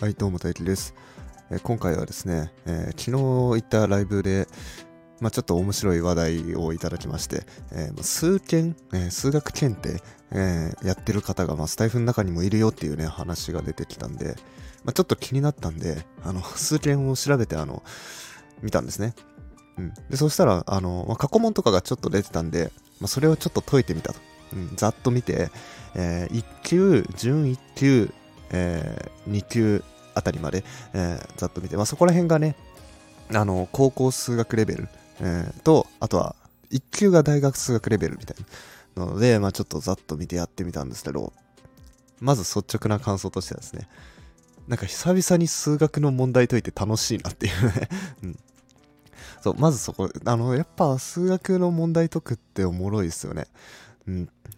はい、どうも大輝です、えー今回はですね、えー昨日行ったライブで、まあ、ちょっと面白い話題をいただきまして、えー数件、え数学検定、えやってる方が、まあ、スタイフの中にもいるよっていうね、話が出てきたんで、まあ、ちょっと気になったんで、あの、数件を調べて、あの、見たんですね。うん。で、そしたら、あの、まあ、過去問とかがちょっと出てたんで、まあ、それをちょっと解いてみたと。うん、ざっと見て、え1級、準1級、え2級あたりまで、えーざっと見て、まあ、そこら辺がね、あの、高校数学レベル、えーと、あとは、1級が大学数学レベルみたいなので、まあ、ちょっとざっと見てやってみたんですけど、まず率直な感想としてはですね、なんか久々に数学の問題解いて楽しいなっていうね、うん。そう、まずそこ、あの、やっぱ数学の問題解くっておもろいですよね。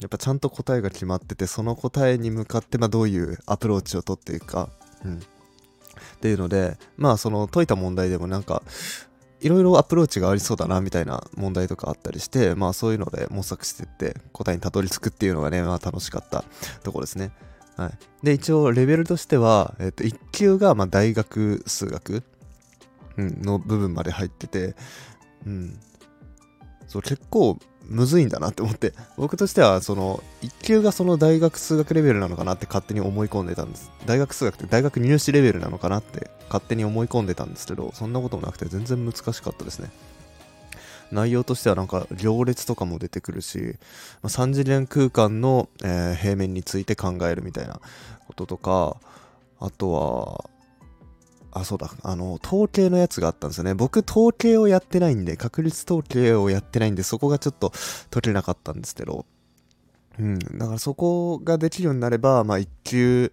やっぱちゃんと答えが決まっててその答えに向かってまあどういうアプローチを取っていくか、うん、っていうのでまあその解いた問題でもなんかいろいろアプローチがありそうだなみたいな問題とかあったりしてまあそういうので模索してって答えにたどり着くっていうのがねまあ楽しかったところですね。はい、で一応レベルとしては、えっと1級がま大学数学、うん、の部分まで入ってて、うん、そう結構むずいんだなって思って僕としてはその1級がその大学数学レベルなのかなって勝手に思い込んでたんです。大学数学って大学入試レベルなのかなって勝手に思い込んでたんですけどそんなこともなくて全然難しかったですね。内容としてはなんか行列とかも出てくるし、ま、3次元空間の、え平面について考えるみたいなこととかあとはあ、そうだ。あの、統計のやつがあったんですよね。僕、統計をやってないんで、確率統計をやってないんで、そこがちょっと解けなかったんですけど、うん。だからそこができるようになれば、まあ、1級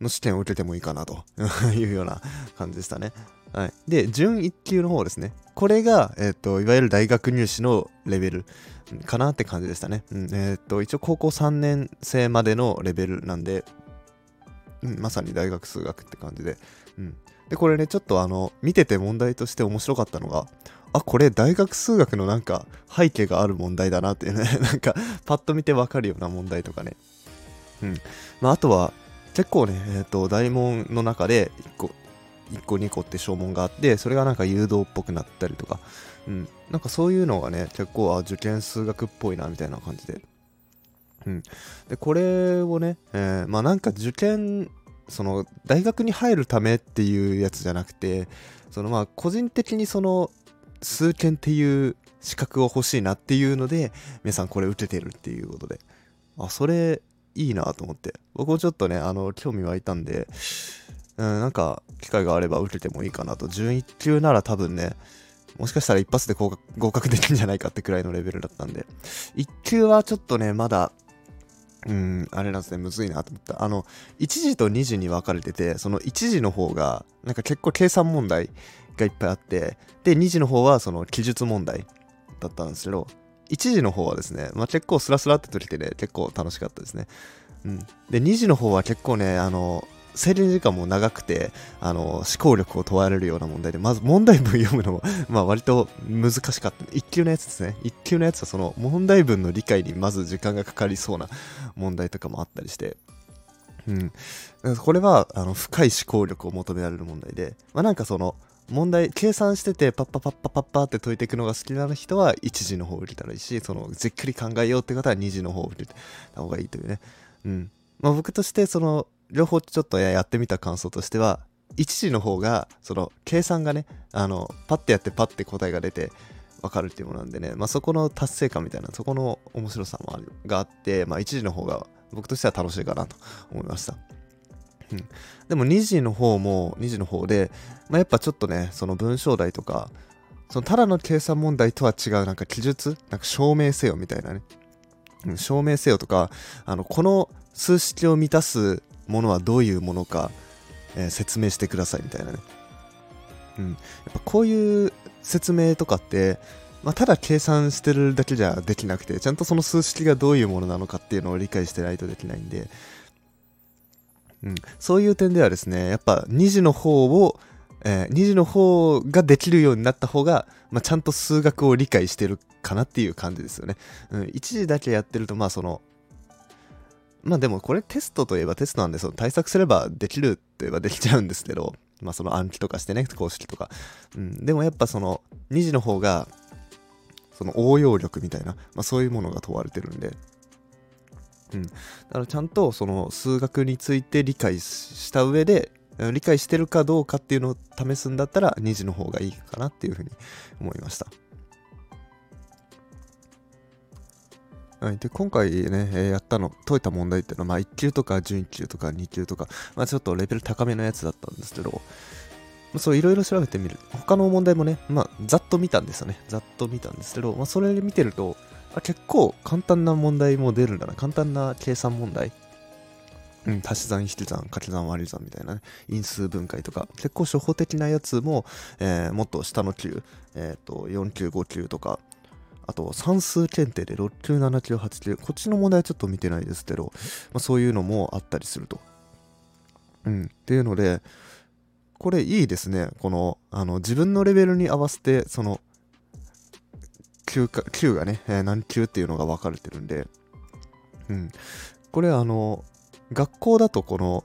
の試験を受けてもいいかなと いうような感じでしたね。はい。で、準1級の方ですね。これが、えっ、と、いわゆる大学入試のレベルかなって感じでしたね。うん、えっ、と、一応高校3年生までのレベルなんで、うん、まさに大学数学って感じで、うん。で、これね、ちょっとあの、見てて問題として面白かったのが、あ、これ大学数学のなんか背景がある問題だなっていうね、なんかパッと見てわかるような問題とかね。うん。まあ、あとは、結構ね、えっ、と、大問の中で1個、1個2個って小問があって、それがなんか誘導っぽくなったりとか、うん。なんかそういうのがね、結構、あ、受験数学っぽいな、みたいな感じで。うん。で、これをね、えーまあなんか受験、その大学に入るためっていうやつじゃなくてそのまあ個人的にその数件っていう資格を欲しいなっていうので皆さんこれ受けてるっていうことで。あそれいいなと思って。僕もちょっとねあの興味湧いたんで、うん、なんか機会があれば受けてもいいかなと。準1級なら多分ねもしかしたら一発で合格できるんじゃないかってくらいのレベルだったんで。1級はちょっとねまだうん、あれなんですね、むずいなと思った。あの、1時と2時に分かれてて、その1時の方が、なんか結構計算問題がいっぱいあって、で、2時の方はその記述問題だったんですけど、1時の方はですね、まあ、結構スラスラって取れてね、結構楽しかったですね。うん。で、2時の方は結構ね、あの、制限時間も長くて、あの、思考力を問われるような問題で、まず問題文読むのも、まあ割と難しかった。1級のやつですね。1級のやつはその問題文の理解にまず時間がかかりそうな問題とかもあったりして、うん。これは、あの、深い思考力を求められる問題で、まあなんかその、問題、計算してて、パッパパッパパッパって解いていくのが好きな人は、1次の方を入れたらいいし、その、じっくり考えようって方は2次の方を入れた方がいいというね。うん。まあ僕として、その、両方ちょっとやってみた感想としては、1次の方が、その、計算がね、あの、パッてやってパッて答えが出て、わかるっていうものなんでね、まあ、そこの達成感みたいな、そこの面白さもあがあって、まあ、1次の方が僕としては楽しいかなと思いました。うん、でも2次の方も2次の方で、まあ、やっぱちょっとね、その文章題とか、そのただの計算問題とは違うなんか記述、なんか証明せよみたいなね、うん、証明せよとか、あの、この数式を満たすものはどういうものか、えー説明してくださいみたいなね。うん。やっぱこういう説明とかって、まあ、ただ計算してるだけじゃできなくて、ちゃんとその数式がどういうものなのかっていうのを理解してないとできないんで、うん、そういう点ではですね、やっぱ2次の方を、えー、2次の方ができるようになった方が、まあ、ちゃんと数学を理解してるかなっていう感じですよね。うん、1次だけやってると、まあその、まあでもこれテストといえばテストなんで、その対策すればできるといえばできちゃうんですけど、まあその暗記とかしてね、公式とか。うん、でもやっぱその2次の方が、その応用力みたいな、まあそういうものが問われてるんで、うん。だからちゃんとその数学について理解した上で、理解してるかどうかっていうのを試すんだったら2次の方がいいかなっていうふうに思いました。はい、で今回ね、えー、やったの、解いた問題っていうのは、まあ、1級とか準1級とか2級とか、まあ、ちょっとレベル高めのやつだったんですけど、そういろいろ調べてみる。他の問題もね、まあ、ざっと見たんですよね。ざっと見たんですけど、まあ、それ見てると、あ結構簡単な問題も出るんだな。簡単な計算問題。うん、足し算、引き算、掛け算、割り算みたいなね、因数分解とか、結構初歩的なやつも、えー、もっと下の級、えっ、ー、と、4級、5級とか、あと算数検定で6級、7級、8級、こっちの問題はちょっと見てないですけど、まあ、そういうのもあったりすると。うん、っていうので、これいいですね。この、あの、自分のレベルに合わせて、その、級か、級がね、えー、何級っていうのが分かれてるんで、うん。これあの、学校だとこの、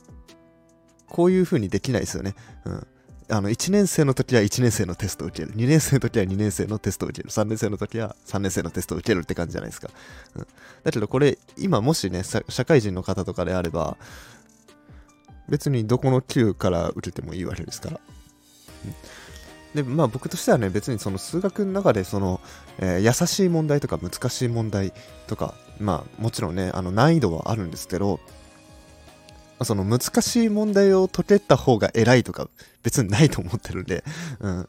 こういう風にできないですよね。うん。あの、1年生の時は1年生のテストを受ける。2年生の時は2年生のテストを受ける。3年生の時は3年生のテストを受けるって感じじゃないですか。うん、だけどこれ、今もしね、社会人の方とかであれば、別にどこの級から受けてもいいわけですから。うん、で、まあ僕としてはね、別にその数学の中でその、えー、優しい問題とか難しい問題とか、まあもちろんね、あの難易度はあるんですけど、その難しい問題を解けた方が偉いとか別にないと思ってるんで、うん。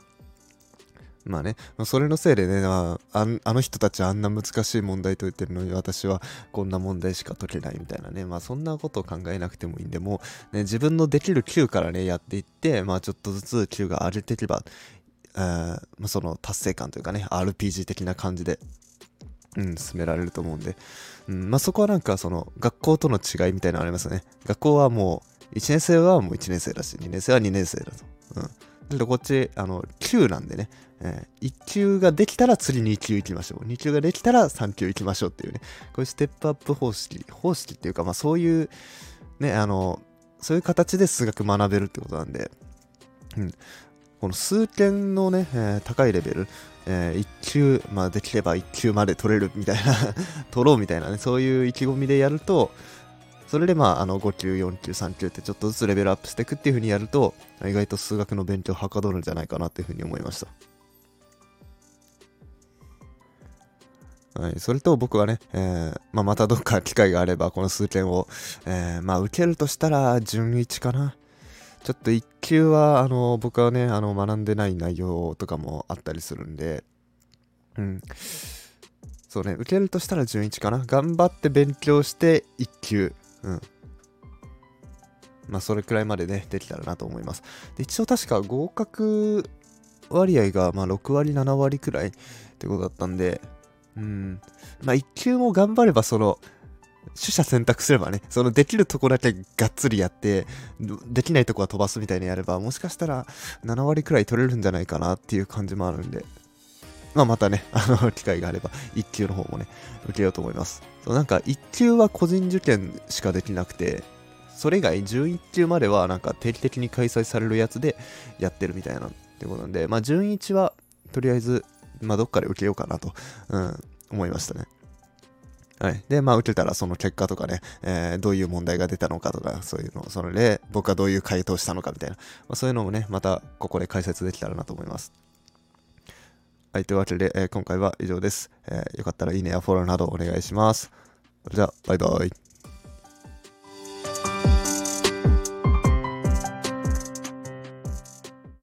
まあね、それのせいでね、ああの人たちあんな難しい問題解いてるのに私はこんな問題しか解けないみたいなね、まあそんなことを考えなくてもいいんで、もう、ね、自分のできる Q からね、やっていって、まあちょっとずつ Q が上げていけば、えー、まあ、その達成感というかね、RPG 的な感じで、うん、進められると思うんで、うん、まあ、そこはなんかその学校との違いみたいなのありますよね。学校はもう1年生はもう1年生だし、2年生は2年生だと。うん。だけどこっち、あの、級なんでね、えー、1級ができたら次2級行きましょう。2級ができたら3級行きましょうっていうね、こういうステップアップ方式、方式っていうか、まあそういう、ね、あの、そういう形で数学学べるってことなんで、うん。この数件のね、えー、高いレベル、えー、1級、まあ、できれば1級まで取れるみたいな 取ろうみたいなね、そういう意気込みでやると、それでまあ、あの、5級、4級、3級ってちょっとずつレベルアップしていくっていう風にやると、意外と数学の勉強はかどるんじゃないかなっていう風に思いました。はい、それと僕はね、えーまあ、またどっか機会があればこの数件を、えー、まあ受けるとしたら準1かな。ちょっと1級は、あの、僕はね、あの、学んでない内容とかもあったりするんで、うん。そうね、受けるとしたら準1かな。頑張って勉強して1級。うん。まあ、それくらいまでね、できたらなと思います。で一応確か合格割合が、まあ、6割、7割くらいってことだったんで、うん。まあ、1級も頑張れば、その、取捨選択すればね、そのできるとこだけがっつりやって、できないとこは飛ばすみたいにやれば、もしかしたら7割くらい取れるんじゃないかなっていう感じもあるんで、まあまたね、あの、機会があれば、1級の方もね、受けようと思います。そうなんか、1級は個人受験しかできなくて、それ以外11級まではなんか定期的に開催されるやつでやってるみたいなってことなんで、まあ準1はとりあえず、まあどっかで受けようかなと、うん、思いましたね。はい。で、まあ、受けたらその結果とかね、えー、どういう問題が出たのかとか、そういうの、それで僕はどういう回答したのかみたいな、まあ、そういうのもね、またここで解説できたらなと思います。はい。というわけで、えー、今回は以上です、えー。よかったらいいねやフォローなどお願いします。それじゃあ、バイバイ。